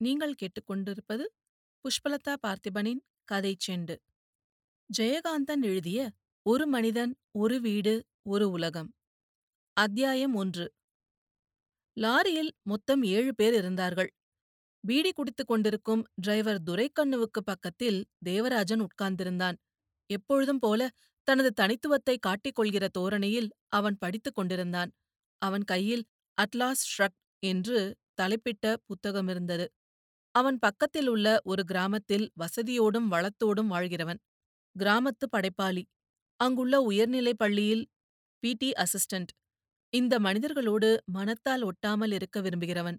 நீங்கள் கேட்டுக்கொண்டிருப்பது புஷ்பலதா பார்த்திபனின் கதை செண்டு. ஜெயகாந்தன் எழுதிய ஒரு மனிதன் ஒரு வீடு ஒரு உலகம் அத்தியாயம் ஒன்று. லாரியில் மொத்தம் ஏழு பேர் இருந்தார்கள். பீடி குடித்துக் கொண்டிருக்கும் டிரைவர் துரைக்கண்ணுவுக்கு பக்கத்தில் தேவராஜன் உட்கார்ந்திருந்தான். எப்பொழுதும் போல தனது தனித்துவத்தை காட்டிக் கொள்கிற தோரணையில் அவன் படித்துக் கொண்டிருந்தான். அவன் கையில் அட்லாஸ் ஷ்ரக் என்று தலைப்பிட்ட புத்தகமிருந்தது. அவன் பக்கத்தில் உள்ள ஒரு கிராமத்தில் வசதியோடும் வளத்தோடும் வாழ்கிறவன். கிராமத்து படைப்பாளி. அங்குள்ள உயர்நிலைப் பள்ளியில் பிடி அசிஸ்டன்ட் இந்த மனிதர்களோடு மனத்தால் ஒட்டாமல் இருக்க விரும்புகிறவன்.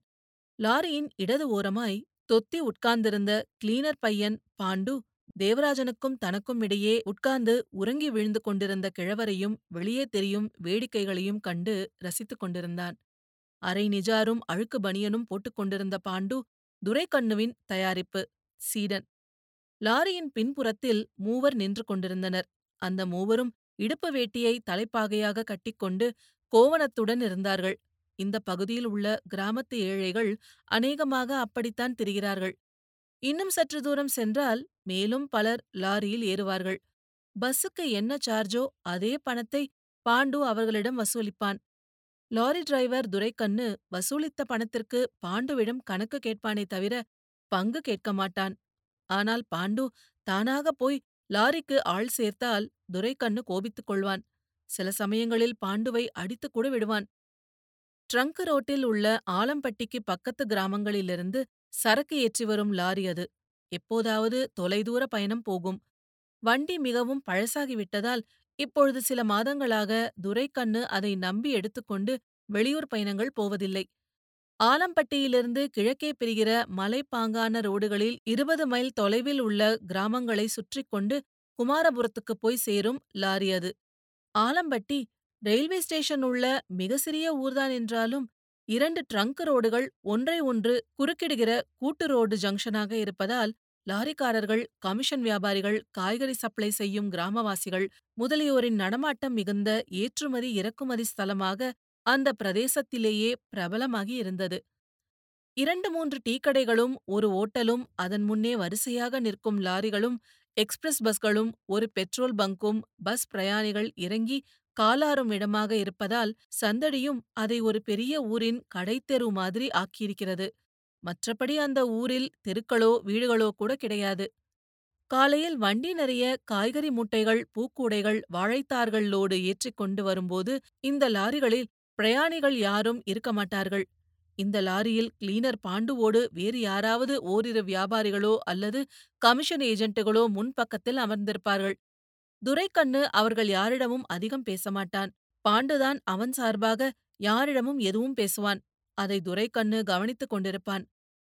லாரியின் இடது ஓரமாய் தொத்தி உட்கார்ந்திருந்த கிளீனர் பையன் பாண்டு தேவராஜனுக்கும் தனக்கும் இடையே உட்கார்ந்து உறங்கி விழுந்து கொண்டிருந்த கிழவரையும் வெளியே தெரியும் வேடிக்கைகளையும் கண்டு ரசித்துக் கொண்டிருந்தான். அரை நிஜாரும் அழுக்கு பனியனும் போட்டுக் கொண்டிருந்த பாண்டு துரைக்கண்ணுவின் தயாரிப்பு சீடன். லாரியின் பின்புறத்தில் மூவர் நின்று கொண்டிருந்தனர். அந்த மூவரும் இடுப்பு வேட்டியை தலைப்பாகையாக கட்டிக்கொண்டு கோவணத்துடன் இருந்தார்கள். இந்த பகுதியில் உள்ள கிராமத்து ஏழைகள் அநேகமாக அப்படித்தான் திரிகிறார்கள். இன்னும் சற்று தூரம் சென்றால் மேலும் பலர் லாரியில் ஏறுவார்கள். பஸ்ஸுக்கு என்ன சார்ஜோ அதே பணத்தை பாண்டு அவர்களிடம் வசூலிப்பான். லாரி டிரைவர் துரைக்கண்ணு வசூலித்த பணத்திற்கு பாண்டுவிடம் கணக்கு கேட்பானே தவிர பங்கு கேட்க மாட்டான். ஆனால் பாண்டு தானாக போய் லாரிக்கு ஆள் சேர்த்தால் துரைக்கண்ணு கோபித்துக் கொள்வான். சில சமயங்களில் பாண்டுவை அடித்துக் கூட விடுவான். ட்ரங்க் ரோட்டில் உள்ள ஆலம்பட்டிக்கு பக்கத்து கிராமங்களிலிருந்து சரக்கு ஏற்றி வரும் லாரி அது. எப்போதாவது தொலைதூர பயணம் போகும். வண்டி மிகவும் பழசாகிவிட்டதால் இப்பொழுது சில மாதங்களாக துரைக்கண்ணு அதை நம்பி எடுத்துக்கொண்டு வெளியூர் பயணங்கள் போவதில்லை. ஆலம்பட்டியிலிருந்து கிழக்கே பிரிகிற மலைப்பாங்கான ரோடுகளில் இருபது மைல் தொலைவில் உள்ள கிராமங்களை சுற்றி கொண்டு குமாரபுரத்துக்குப் போய் சேரும் லாரி அது. ஆலம்பட்டி ரயில்வே ஸ்டேஷன் உள்ள மிக சிறிய ஊர்தான் என்றாலும் இரண்டு ட்ரங்க் ரோடுகள் ஒன்றை ஒன்று குறுக்கிடுகிற கூட்டு ரோடு ஜங்ஷனாக இருப்பதால் லாரிக்காரர்கள் கமிஷன் வியாபாரிகள் காய்கறி சப்ளை செய்யும் கிராமவாசிகள் முதலியோரின் நடமாட்டம் மிகுந்த ஏற்றுமதி இறக்குமதி ஸ்தலமாக அந்த பிரதேசத்திலேயே பிரபலமாகி இருந்தது. இரண்டு மூன்று டீக்கடைகளும் ஒரு ஓட்டலும் அதன் முன்னே வரிசையாக நிற்கும் லாரிகளும் எக்ஸ்பிரஸ் பஸ்களும் ஒரு பெட்ரோல் பங்கும் பஸ் பிரயாணிகள் இறங்கி காலாறும் இடமாக இருப்பதால் சந்தடியும் அதை ஒரு பெரிய ஊரின் கடைத்தெரு மாதிரி ஆக்கியிருக்கிறது. மற்றபடி அந்த ஊரில் தெருக்களோ வீடுகளோ கூட கிடையாது. காலையில் வண்டி நிறைய காய்கறி மூட்டைகள் பூக்கூடைகள் வாழைத்தார்கள் லோடு ஏற்றிக் கொண்டு வரும்போது இந்த லாரிகளில் பிரயாணிகள் யாரும் இருக்க மாட்டார்கள். இந்த லாரியில் கிளீனர் பாண்டுவோடு வேறு யாராவது ஓரிரு வியாபாரிகளோ அல்லது கமிஷன் ஏஜென்ட்டுகளோ முன்பக்கத்தில் அமர்ந்திருப்பார்கள். துரைக்கண்ணு அவர்கள் யாரிடமும் அதிகம் பேசமாட்டான் பாண்டுதான் அவன் சார்பாக யாரிடமும் எதுவும் பேசுவான். அதை துரைக்கண்ணு கவனித்துக் கொண்டிருப்பான்.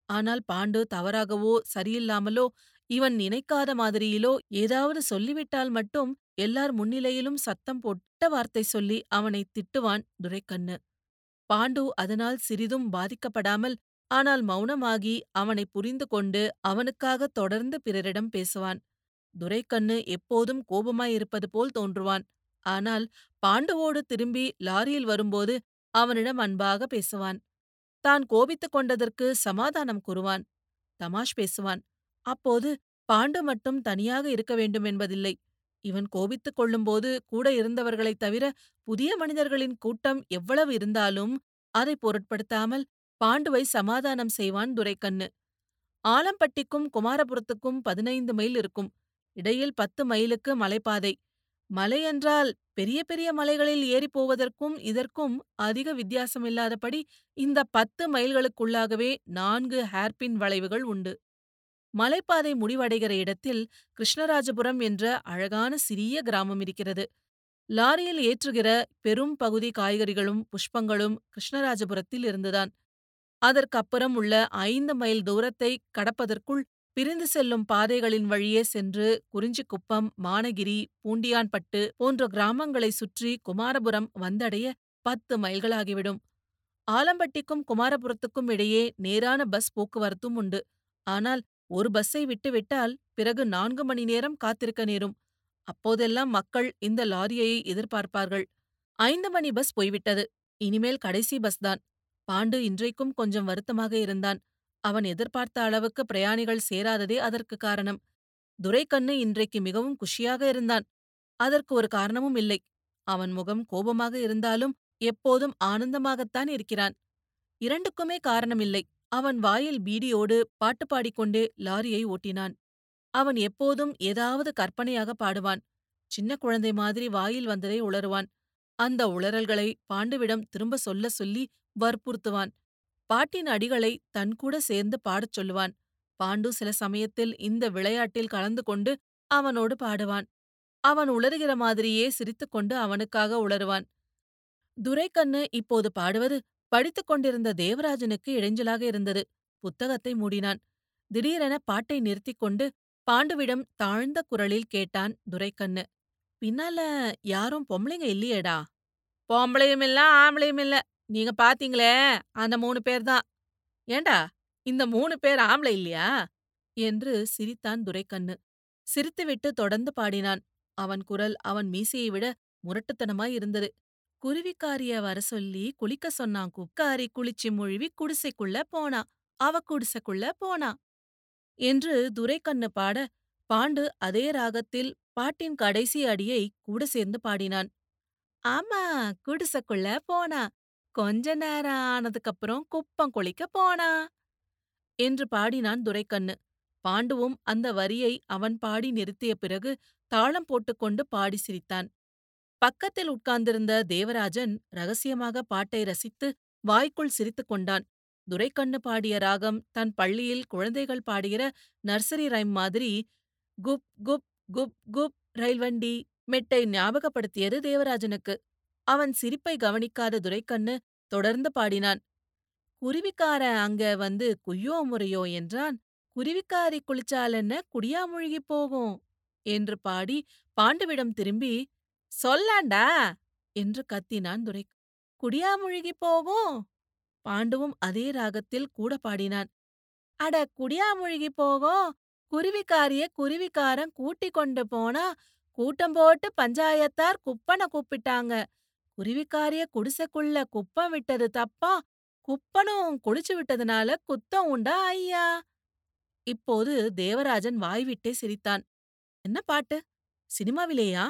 ஆனால் பாண்டு தவறாகவோ சரியில்லாமலோ இவன் நினைக்காத மாதிரியிலோ ஏதாவது சொல்லிவிட்டால் மட்டும் எல்லார் முன்னிலையிலும் சத்தம் போட்ட வார்த்தை சொல்லி அவனை திட்டுவான் துரைக்கண்ணு. பாண்டு அதனால் சிறிதும் பாதிக்கப்படாமல் ஆனால் மௌனமாகி அவனை புரிந்து கொண்டு அவனுக்காக தொடர்ந்து பிறரிடம் பேசுவான். துரைக்கண்ணு எப்போதும் கோபமாயிருப்பது போல் தோன்றுவான். ஆனால் பாண்டுவோடு திரும்பி லாரியில் வரும்போது அவனிடம் அன்பாக பேசுவான். தான் கோபித்துக் கொண்டதற்கு சமாதானம் கூறுவான். தமாஷ் பேசுவான் அப்போது பாண்டு மட்டும் தனியாக இருக்க வேண்டும் என்பதில்லை. இவன் கோபித்துக் கொள்ளும்போது கூட இருந்தவர்களைத் தவிர புதிய மனிதர்களின் கூட்டம் எவ்வளவு இருந்தாலும் அதை பொருட்படுத்தாமல் பாண்டுவை சமாதானம் செய்வான் துரைக்கண்ணு. ஆலம்பட்டிக்கும் குமாரபுரத்துக்கும் பதினைந்து மைல் இருக்கும். இடையில் பத்து மைலுக்கு மலைப்பாதை. மலை என்றால் பெரிய பெரிய மலைகளில் ஏறிப் போவதற்கும் இதற்கும் அதிக வித்தியாசமில்லாதபடி இந்த பத்து மைல்களுக்குள்ளாகவே நான்கு ஹேர்பின் வளைவுகள் உண்டு. மலைப்பாதை முடிவடைகிற இடத்தில் கிருஷ்ணராஜபுரம் என்ற அழகான சிறிய கிராமம் இருக்கிறது. லாரியில் ஏற்றுகிற பெரும் பகுதி காய்கறிகளும் புஷ்பங்களும் கிருஷ்ணராஜபுரத்தில் இருந்துதான். அதற்கப்புறம் உள்ள ஐந்து மைல் தூரத்தை கடப்பதற்குள் பிரிந்து செல்லும் பாதைகளின் வழியே சென்று குறிஞ்சிக்குப்பம் மானகிரி பூண்டியான்பட்டு போன்ற கிராமங்களை சுற்றி குமாரபுரம் வந்தடைய பத்து மைல்களாகிவிடும். ஆலம்பட்டிக்கும் குமாரபுரத்துக்கும் இடையே நேரான பஸ் போக்குவரத்தும் உண்டு. ஆனால் ஒரு பஸ்ஸை விட்டுவிட்டால் பிறகு நான்கு மணி நேரம் காத்திருக்க நேரும். அப்போதெல்லாம் மக்கள் இந்த லாரியை எதிர்பார்ப்பார்கள். ஐந்து மணி பஸ் போய்விட்டது. இனிமேல் கடைசி பஸ்தான். பாண்டு இன்றைக்கும் கொஞ்சம் வருத்தமாக இருந்தான். அவன் எதிர்பார்த்த அளவுக்கு பிரயாணிகள் சேராததே அதற்கு காரணம். துரைக்கண்ணு இன்றைக்கு மிகவும் குஷியாக இருந்தான். அதற்கு ஒரு காரணமும் இல்லை. அவன் முகம் கோபமாக இருந்தாலும் எப்போதும் ஆனந்தமாகத்தான் இருக்கிறான். இரண்டுக்குமே காரணமில்லை அவன் வாயில் பீடியோடு பாட்டு பாடிக்கொண்டே லாரியை ஓட்டினான். அவன் எப்போதும் ஏதாவது கற்பனையாக பாடுவான். சின்ன குழந்தை மாதிரி வாயில் வந்ததை உளறுவான். அந்த உளறல்களை பாண்டுவிடம் திரும்ப சொல்ல சொல்லி வற்புறுத்துவான். பாட்டின் அடிகளை தன் கூட சேர்ந்து பாடச் சொல்லுவான். பாண்டு சில சமயத்தில் இந்த விளையாட்டில் கலந்து கொண்டு அவனோடு பாடுவான். அவன் உளறுகிற மாதிரியே சிரித்துக்கொண்டு அவனுக்காக உளறுவான். துரைக்கண்ணு இப்போது பாடுவது படித்துக் கொண்டிருந்த தேவராஜனுக்கு இடைஞ்சலாக இருந்தது. புத்தகத்தை மூடினான். திடீரென பாட்டை நிறுத்திக் கொண்டு பாண்டுவிடம் தாழ்ந்த குரலில் கேட்டான் துரைக்கண்ணு. பின்னால யாரும் பொம்பளைங்க இல்லையேடா? பொம்பளையும் இல்ல ஆம்பளையும் இல்ல. நீங்க பாத்தீங்களே அந்த மூணு பேர் தான். ஏண்டா இந்த மூணு பேர் ஆம்பளை இல்லையா? என்று சிரித்தான் துரைக்கண்ணு. சிரித்துவிட்டு தொடர்ந்து பாடினான். அவன் குரல் அவன் மீசையை விட முரட்டுத்தனமாய் இருந்தது. குருவிக்காரிய வர சொல்லி குளிக்க சொன்னான். குக்காரி குளிச்சு முழுவி குடிசைக்குள்ள போனா அவ குடிசைக்குள்ள போனா என்று துரைக்கண்ணு பாட பாண்டு அதே ராகத்தில் பாட்டின் கடைசி அடியை கூட சேர்ந்து பாடினான். ஆமா குடிசைக்குள்ள போனா கொஞ்ச நேரம் ஆனதுக்கப்புறம் குப்பம் குளிக்க போனா? என்று பாடினான் துரைக்கண்ணு. பாண்டுவும் அந்த வரியை அவன் பாடி நிறுத்திய பிறகு தாளம் போட்டுக்கொண்டு பாடி சிரித்தான். பக்கத்தில் உட்கார்ந்திருந்த தேவராஜன் ரகசியமாக பாட்டை ரசித்து வாய்க்குள் சிரித்துக் கொண்டான். துரைக்கண்ணு பாடிய ராகம் தன் பள்ளியில் குழந்தைகள் பாடுகிற நர்சரி ரைம் மாதிரி குப் குப் குப் குப் ரயில் வண்டி மெட்டை ஞாபகப்படுத்தியது தேவராஜனுக்கு. அவன் சிரிப்பை கவனிக்காத துரைக்கண்ணு தொடர்ந்து பாடினான். குருவிக்காரன் அங்க வந்து குய்யோ முறையோ என்றான். குருவிக்காரி குளிச்சாலென்ன குடியா முழுகி போகும்? என்று பாடி பாண்டுவிடம் திரும்பி சொல்லாண்டா? என்று கத்தினான் துரை குடியா முழுகி போகும்? பாண்டுவும் அதே ராகத்தில் கூட பாடினான். அட குடியா முழுகி போகும்? குருவிக்காரிய குருவிக்காரன் கூட்டிக் கொண்டு போனா கூட்டம் போட்டு பஞ்சாயத்தார் குப்பனை கூப்பிட்டாங்க. குருவிக்காரிய குடிசைக்குள்ள குப்பம் விட்டது தப்பா? குப்பனும் குளிச்சு விட்டதுனால குத்தம் உண்டா ஐயா? இப்போது தேவராஜன் வாய்விட்டே சிரித்தான். என்ன பாட்டு? சினிமாவிலேயா?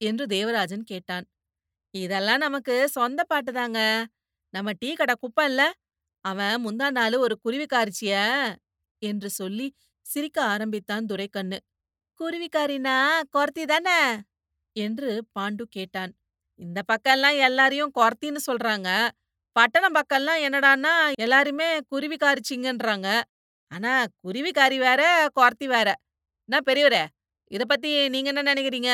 என்று தேவராஜன் கேட்டான். இதெல்லாம் நமக்கு சொந்த பாட்டுதாங்க நம்ம டீ கடை குப்பம் இல்ல. அவன் முந்தா நாள் ஒரு குருவிக்காரிச்சிய என்று சொல்லி சிரிக்க ஆரம்பித்தான் துரைக்கண்ணு. குருவிக்காரினா கொர்த்தி தானே? என்று பாண்டு கேட்டான். இந்த பக்கம்லாம் எல்லாரையும் குறத்தின்னு சொல்றாங்க. பட்டணம் பக்கம்லாம் என்னடான்னா எல்லாருமே குருவி காரிச்சிங்கன்றாங்க. ஆனா குருவிக்காரி வேற குறத்தி வேற. என்ன பெரியவரே இத பத்தி நீங்க என்ன நினைக்கிறீங்க?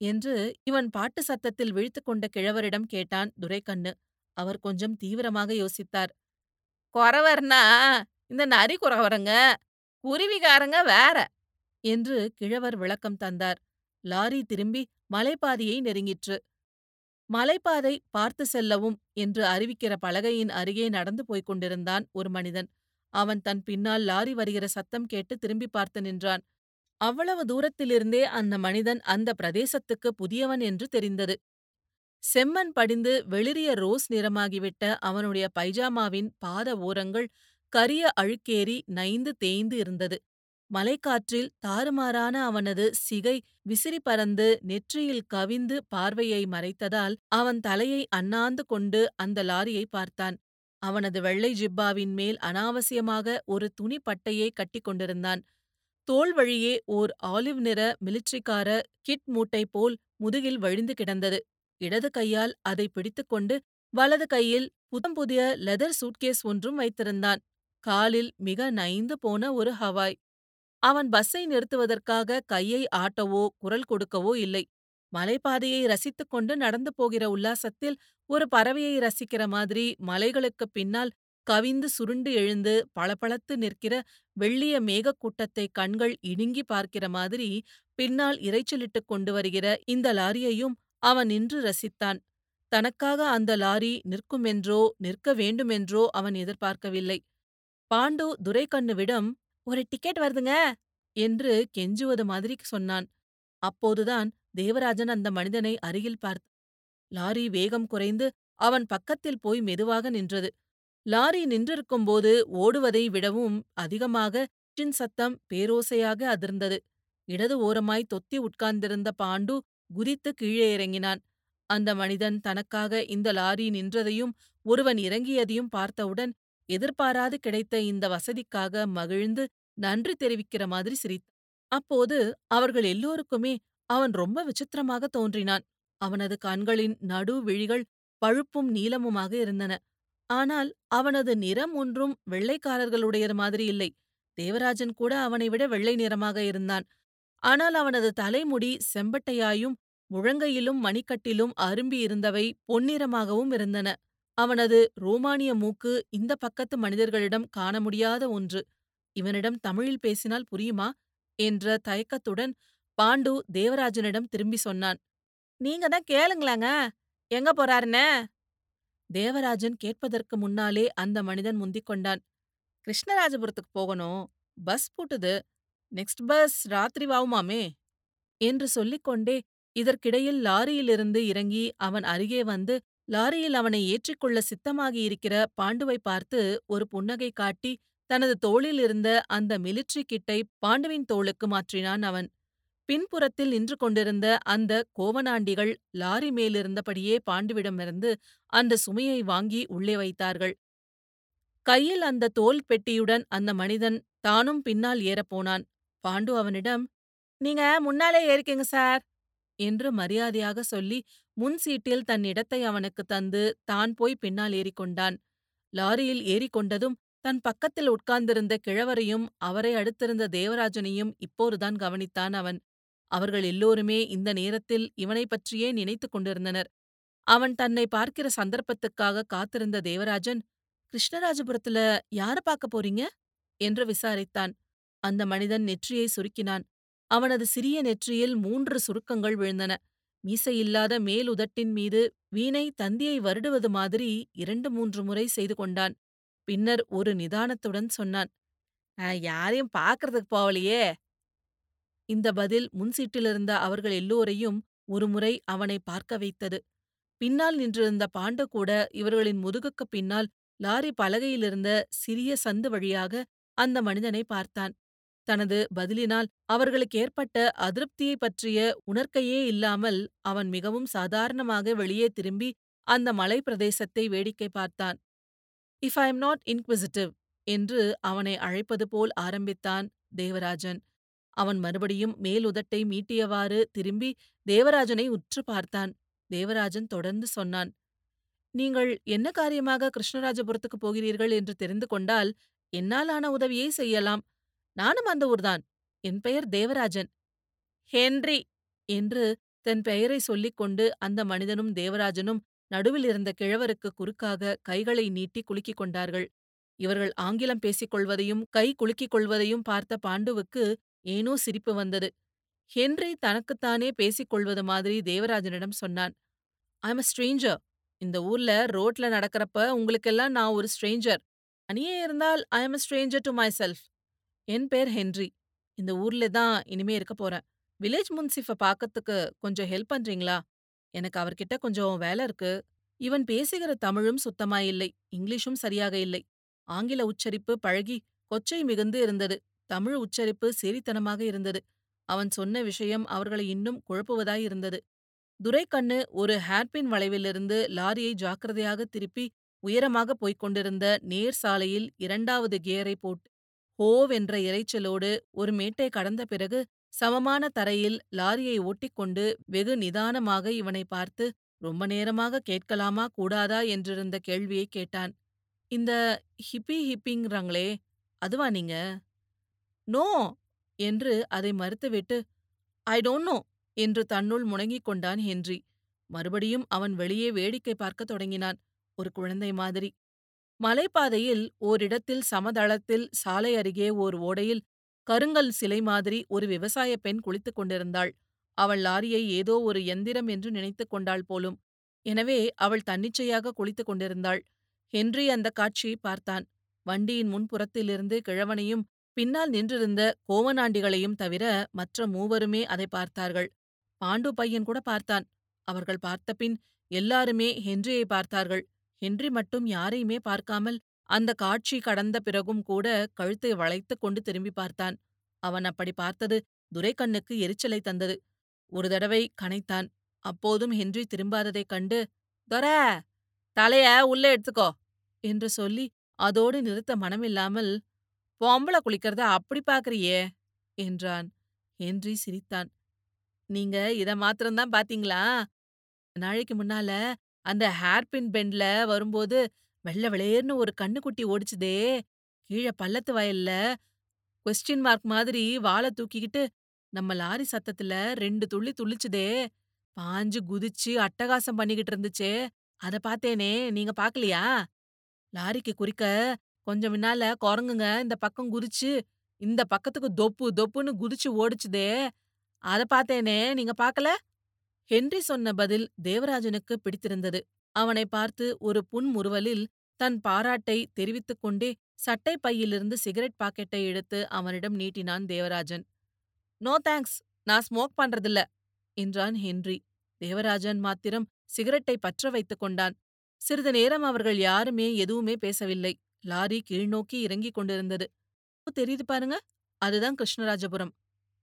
என்று இவன் பாட்டு சத்தத்தில் விழித்து கொண்ட கிழவரிடம் கேட்டான் துரைக்கண்ணு. அவர் கொஞ்சம் தீவிரமாக யோசித்தார். குறவர்னா இந்த நரி குறவருங்க. குருவிகாரங்க வேற. என்று கிழவர் விளக்கம் தந்தார். லாரி திரும்பி மலைப்பாதையை நெருங்கிற்று. மலைப்பாதை பார்த்து செல்லவும் என்று அறிவிக்கிற பலகையின் அருகே நடந்து போய்க் கொண்டிருந்தான் ஒரு மனிதன். அவன் தன் பின்னால் லாரி வருகிற சத்தம் கேட்டு திரும்பி பார்த்து நின்றான். அவ்வளவு தூரத்திலிருந்தே அந்த மனிதன் அந்த பிரதேசத்துக்கு புதியவன் என்று தெரிந்தது. செம்மண் படிந்து வெளிரிய ரோஸ் நிறமாகிவிட்ட அவனுடைய பைஜாமாவின் பாத ஓரங்கள் கரிய அழுக்கேறி நைந்து தேய்ந்து இருந்தது. மலைக்காற்றில் தாறுமாறான அவனது சிகை விசிறி பறந்து நெற்றியில் கவிந்து பார்வையை மறைத்ததால் அவன் தலையை அண்ணாந்து கொண்டு அந்த லாரியை பார்த்தான். அவனது வெள்ளை ஜிப்பாவின் மேல் அனாவசியமாக ஒரு துணி பட்டையை கட்டி கொண்டிருந்தான். தோல் வழியே ஓர் ஆலிவ் நிற மிலிட்ரிக்கார கிட் மூட்டை போல் முதுகில் வழிந்து கிடந்தது. இடது கையால் அதை பிடித்துக்கொண்டு வலது கையில் புதம்புதிய லெதர் சூட்கேஸ் ஒன்றும் வைத்திருந்தான். காலில் மிக நைந்து போன ஒரு ஹவாய். அவன் பஸ்ஸை நிறுத்துவதற்காக கையை ஆட்டவோ குரல் கொடுக்கவோ இல்லை. மலைப்பாதையை ரசித்துக் கொண்டு நடந்து போகிற உல்லாசத்தில் ஒரு பறவையை ரசிக்கிற மாதிரி மலைகளுக்குப் பின்னால் கவிந்து சுருண்டு எழுந்து பளபளத்து நிற்கிற வெள்ளிய மேகக்கூட்டத்தை கண்கள் இடுங்கி பார்க்கிற மாதிரி பின்னால் இரைச்சலிட்டுக் கொண்டு வருகிற இந்த லாரியையும் அவன் நின்று ரசித்தான். தனக்காக அந்த லாரி நிற்குமென்றோ நிற்க வேண்டுமென்றோ அவன் எதிர்பார்க்கவில்லை. பாண்டு துரைக்கண்ணுவிடம் ஒரு டிக்கெட் வருதுங்க என்று கெஞ்சுவது மாதிரி சொன்னான் அப்போதுதான் தேவராஜன் அந்த மனிதனை அருகில் பார்த்தான் லாரி வேகம் குறைந்து அவன் பக்கத்தில் போய் மெதுவாக நின்றது லாரி நின்றிருக்கும்போது ஓடுவதை விடவும் அதிகமாக சின் சத்தம் பேரோசையாக அதிர்ந்தது. இடது ஓரமாய் தொத்தி உட்கார்ந்திருந்த பாண்டு குதித்து கீழே இறங்கினான். அந்த மனிதன் தனக்காக இந்த லாரி நின்றதையும் ஒருவன் இறங்கியதையும் பார்த்தவுடன் எதிர்பாராது கிடைத்த இந்த வசதிக்காக மகிழ்ந்து நன்றி தெரிவிக்கிற மாதிரி சிரித்தான். அப்போது அவர்கள் எல்லோருக்குமே அவன் ரொம்ப விசித்திரமாக தோன்றினான். அவனது கண்களின் நடு விழிகள் பழுப்பும் நீலமுமாக இருந்தன. ஆனால் அவனது நிறம் ஒன்றும் வெள்ளைக்காரர்களுடையது மாதிரி இல்லை. தேவராஜன் கூட அவனை விட வெள்ளை நிறமாக இருந்தான். ஆனால் அவனது தலைமுடி செம்பட்டையாயும் முழங்கையிலும் மணிக்கட்டிலும் அரும்பி இருந்தவை பொன்னிறமாகவும் இருந்தன. அவனது ரோமானிய மூக்கு இந்த பக்கத்து மனிதர்களிடம் காண முடியாத ஒன்று. இவனிடம் தமிழில் பேசினால் புரியுமா? என்ற தயக்கத்துடன் பாண்டு தேவராஜனிடம் திரும்பி சொன்னான். நீங்க தான் கேளுங்களாங்க எங்க போறாருன்னு தேவராஜன் கேட்பதற்கு முன்னாலே அந்த மனிதன் முந்திக் கொண்டான். கிருஷ்ணராஜபுரத்துக்கு போகணும். பஸ் பூட்டுது. நெக்ஸ்ட் பஸ் ராத்திரி வாவுமாமே என்று சொல்லிக்கொண்டே இதற்கிடையில் லாரியிலிருந்து இறங்கி அவன் அருகே வந்து லாரியில் அவனை ஏற்றிக்கொள்ள சித்தமாகியிருக்கிற பாண்டுவை பார்த்து ஒரு புன்னகை காட்டி தனது தோளில் இருந்த அந்த மிலிட்ரி கிட்டை பாண்டுவின் தோளுக்கு மாற்றினான் அவன். பின்புறத்தில் நின்று கொண்டிருந்த அந்த கோவனாண்டிகள் லாரி மேலிருந்தபடியே பாண்டுவிடமிருந்து அந்த சுமையை வாங்கி உள்ளே வைத்தார்கள். கையில் அந்த தோல் பெட்டியுடன் அந்த மனிதன் தானும் பின்னால் ஏறப்போனான். பாண்டு அவனிடம் நீங்க முன்னாலே ஏறிக்கங்க சார் என்று மரியாதையாக சொல்லி முன் சீட்டில் தன் இடத்தை அவனுக்கு தந்து தான் போய் பின்னால் ஏறிக்கொண்டான். லாரியில் ஏறிக்கொண்டதும் தன் பக்கத்தில் உட்கார்ந்திருந்த கிழவரையும் அவரை அடுத்திருந்த தேவராஜனையும் இப்போதுதான் கவனித்தான் அவன். அவர்கள் எல்லோருமே இந்த நேரத்தில் இவனைப் பற்றியே நினைத்துக் கொண்டிருந்தனர். அவன் தன்னை பார்க்கிற சந்தர்ப்பத்துக்காக காத்திருந்த தேவராஜன் கிருஷ்ணராஜபுரத்துல யார பார்க்க போறீங்க என்று விசாரித்தான். அந்த மனிதன் நெற்றியை சுருக்கினான். அவனது சிறிய நெற்றியில் மூன்று சுருக்கங்கள் விழுந்தன. மீசையில்லாத மேலுதட்டின் மீது வீணை தந்தியை வருடுவது மாதிரி இரண்டு மூன்று முறை செய்து கொண்டான். பின்னர் ஒரு நிதானத்துடன் சொன்னான். "நான் யாரையும் பார்க்கறதுக்கு போவலையே." இந்த பதில் முன்சீட்டிலிருந்த அவர்கள் எல்லோரையும் ஒருமுறை அவனை பார்க்க வைத்தது. பின்னால் நின்றிருந்த பாண்டு கூட இவர்களின் முதுகுக்குப் பின்னால் லாரி பலகையிலிருந்த சிறிய சந்து வழியாக அந்த மனிதனை பார்த்தான். தனது பதிலினால் அவர்களுக்கு ஏற்பட்ட அதிருப்தியைப் பற்றிய உணர்க்கையே இல்லாமல் அவன் மிகவும் சாதாரணமாக வெளியே திரும்பி அந்த மலைப் பிரதேசத்தை வேடிக்கை பார்த்தான். If I am not inquisitive என்று அவனை அழைப்பது போல் ஆரம்பித்தான் தேவராஜன். அவன் மறுபடியும் மேலுதட்டை மீட்டியவாறு திரும்பி தேவராஜனை உற்று பார்த்தான். தேவராஜன் தொடர்ந்து சொன்னான். நீங்கள் என்ன காரியமாக கிருஷ்ணராஜபுரத்துக்குப் போகிறீர்கள் என்று தெரிந்து கொண்டால் என்னால் ஆன உதவியை செய்யலாம். நானும் அந்த ஊர்தான். என் பெயர் தேவராஜன். ஹென்றி என்று தன் பெயரை சொல்லிக் கொண்டு அந்த மனிதனும் தேவராஜனும் நடுவில் இருந்த கிழவருக்கு குறுக்காக கைகளை நீட்டி குலுக்கிக் கொண்டார்கள். இவர்கள் ஆங்கிலம் பேசிக் கொள்வதையும் கை குலுக்கிக் கொள்வதையும் பார்த்த பாண்டுவுக்கு ஏனோ சிரிப்பு வந்தது. ஹென்றி தனக்குத்தானே பேசிக் கொள்வது மாதிரி தேவராஜனிடம் சொன்னான். I am a stranger. இந்த ஊர்ல ரோட்ல நடக்கிறப்ப உங்களுக்கெல்லாம் நான் ஒரு ஸ்ட்ரேஞ்சர். அனியே இருந்தால் I am stranger to myself. என் பேர் ஹென்றி. இந்த ஊர்ல தான் இனிமே இருக்க போறேன். வில்லேஜ் முன்சிஃப பார்க்கறதுக்கு கொஞ்சம் ஹெல்ப் பண்றீங்களா? எனக்கு அவர்கிட்ட கொஞ்சம் வேல இருக்கு. இவன் பேசுகிற தமிழும் சுத்தமா இல்லை இங்கிலீஷும் சரியாக இல்லை. ஆங்கில உச்சரிப்பு பழகி கொச்சை மிகுந்து இருந்தது. தமிழ் உச்சரிப்பு சேரித்தனமாக இருந்தது. அவன் சொன்ன விஷயம் அவர்களை இன்னும் குழப்புவதாய் இருந்தது. துரைக்கண்ணு ஒரு ஹேர்பின் வளைவிலிருந்து லாரியை ஜாக்கிரதையாக திருப்பி உயரமாக போய்க் கொண்டிருந்த நேர் சாலையில் இரண்டாவது கியரை போட்டு ஹோவென்ற இரைச்சலோடு ஒரு மேட்டை கடந்த பிறகு சமமான தரையில் லாரியை ஓட்டிக்கொண்டு வெகு நிதானமாக இவனை பார்த்து ரொம்ப நேரமாக கேட்கலாமா கூடாதா என்றிருந்த கேள்வியைக் கேட்டான். இந்த ஹிப்பி ஹிப்பிங்கிறாங்களே அதுவா நீங்க? நோ என்று அதை மறுத்துவிட்டு ஐ டோன்ட் நோ என்று தன்னுள் முணங்கிக் கொண்டான் ஹென்றி. மறுபடியும் அவன் வெளியே வேடிக்கை பார்க்கத் தொடங்கினான். ஒரு குழந்தை மாதிரி. மலைப்பாதையில் ஓரிடத்தில் சமதளத்தில் சாலை அருகே ஓர் ஓடையில் கருங்கல் சிலை மாதிரி ஒரு விவசாயப் பெண் குளித்துக் கொண்டிருந்தாள். அவள் லாரியை ஏதோ ஒரு எந்திரம் என்று நினைத்துக் கொண்டாள் போலும். எனவே அவள் தன்னிச்சையாக குளித்துக் கொண்டிருந்தாள். ஹென்றி அந்த காட்சியைப் பார்த்தான். வண்டியின் முன்புறத்திலிருந்து கிழவனையும் பின்னால் நின்றிருந்த கோவனாண்டிகளையும் தவிர மற்ற மூவருமே அதை பார்த்தார்கள். பாண்டு பையன் கூட பார்த்தான். அவர்கள் பார்த்தபின் எல்லாருமே ஹென்றியை பார்த்தார்கள். ஹென்றி மட்டும் யாரையுமே பார்க்காமல் அந்த காட்சி கடந்த பிறகும் கூட கழுத்தை வளைத்துக் கொண்டு திரும்பி பார்த்தான். அவன் அப்படி பார்த்தது துரைக்கண்ணுக்கு எரிச்சலை தந்தது. ஒரு தடவை கனைத்தான். அப்போதும் ஹென்றி திரும்பாததைக் கண்டு தொர தலைய உள்ள எடுத்துக்கோ என்று சொல்லி அதோடு நிறுத்த மனமில்லாமல் பொம்பள குளிக்கிறத அப்படி பாக்குறியே என்றான். ஹென்றி சிரித்தான். நீங்க இத மாத்திரம்தான் பாத்தீங்களா நாளைக்கு முன்னால அந்த ஹேர்பின் பெண்ட்ல வரும்போது வெள்ள வெளியேர்னு ஒரு கண்ணுக்குட்டி ஓடிச்சுதே. கீழே பள்ளத்து வயல்ல கொஸ்டின் மார்க் மாதிரி வாழை தூக்கிக்கிட்டு நம்ம லாரி சத்தத்துல ரெண்டு துள்ளி துள்ளிச்சுதே. பாஞ்சு குதிச்சு அட்டகாசம் பண்ணிக்கிட்டு இருந்துச்சே. அத பாத்தேனே நீங்க பாக்கலையா லாரிக்கு குறிக்க கொஞ்சம் முன்னால குரங்குங்க இந்த பக்கம் குதிச்சு இந்த பக்கத்துக்கு தொப்பு தொப்புன்னு குதிச்சு ஓடிச்சுதே. அத பாத்தேனே நீங்க பாக்கல ஹென்றி சொன்ன பதில் தேவராஜனுக்கு பிடித்திருந்தது. அவனை பார்த்து ஒரு புன்முறுவலில் தன் பாராட்டை தெரிவித்துக் கொண்டே சட்டை பையிலிருந்து சிகரெட் பாக்கெட்டை எடுத்து அவனிடம் நீட்டினான் தேவராஜன். நோ தேங்க்ஸ் நான் ஸ்மோக் பண்றதில்ல என்றான் ஹென்றி. தேவராஜன் மாத்திரம் சிகரெட்டை பற்ற வைத்துக் கொண்டான். சிறிது நேரம் அவர்கள் யாருமே எதுவுமே பேசவில்லை. லாரி கீழ்நோக்கி இறங்கிக் கொண்டிருந்தது. தெரியுது பாருங்க அதுதான் கிருஷ்ணராஜபுரம்.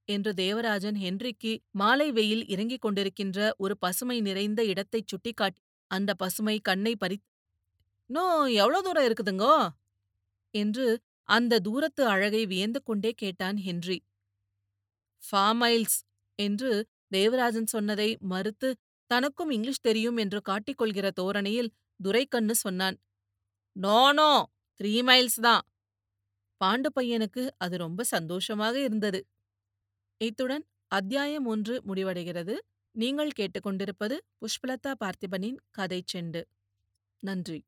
என்று தேவராஜன் ஹென்றிக்கு மாலை வெயில் இறங்கிக் கொண்டிருக்கின்ற ஒரு பசுமை நிறைந்த இடத்தைச் சுட்டிக்காட்டி அந்த பசுமை கண்ணை பறி இன்னும் எவ்வளோ தூரம் இருக்குதுங்கோ? என்று அந்த தூரத்து அழகை வியந்து கொண்டே கேட்டான் ஹென்றி. ஃபார்ம் மைல்ஸ் என்று தேவராஜன் சொன்னதை மறுத்து தனக்கும் இங்கிலீஷ் தெரியும் என்று காட்டிக்கொள்கிற தோரணையில் துரைக்கண்ணு சொன்னான். நோ நோ த்ரீ மைல்ஸ் தான். பாண்டு பையனுக்கு அது ரொம்ப சந்தோஷமாக இருந்தது. இத்துடன் அத்தியாயம் ஒன்று முடிவடைகிறது. நீங்கள் கேட்டுக்கொண்டிருப்பது புஷ்பலதா பார்த்திபனின் கதை செண்டு நன்றி.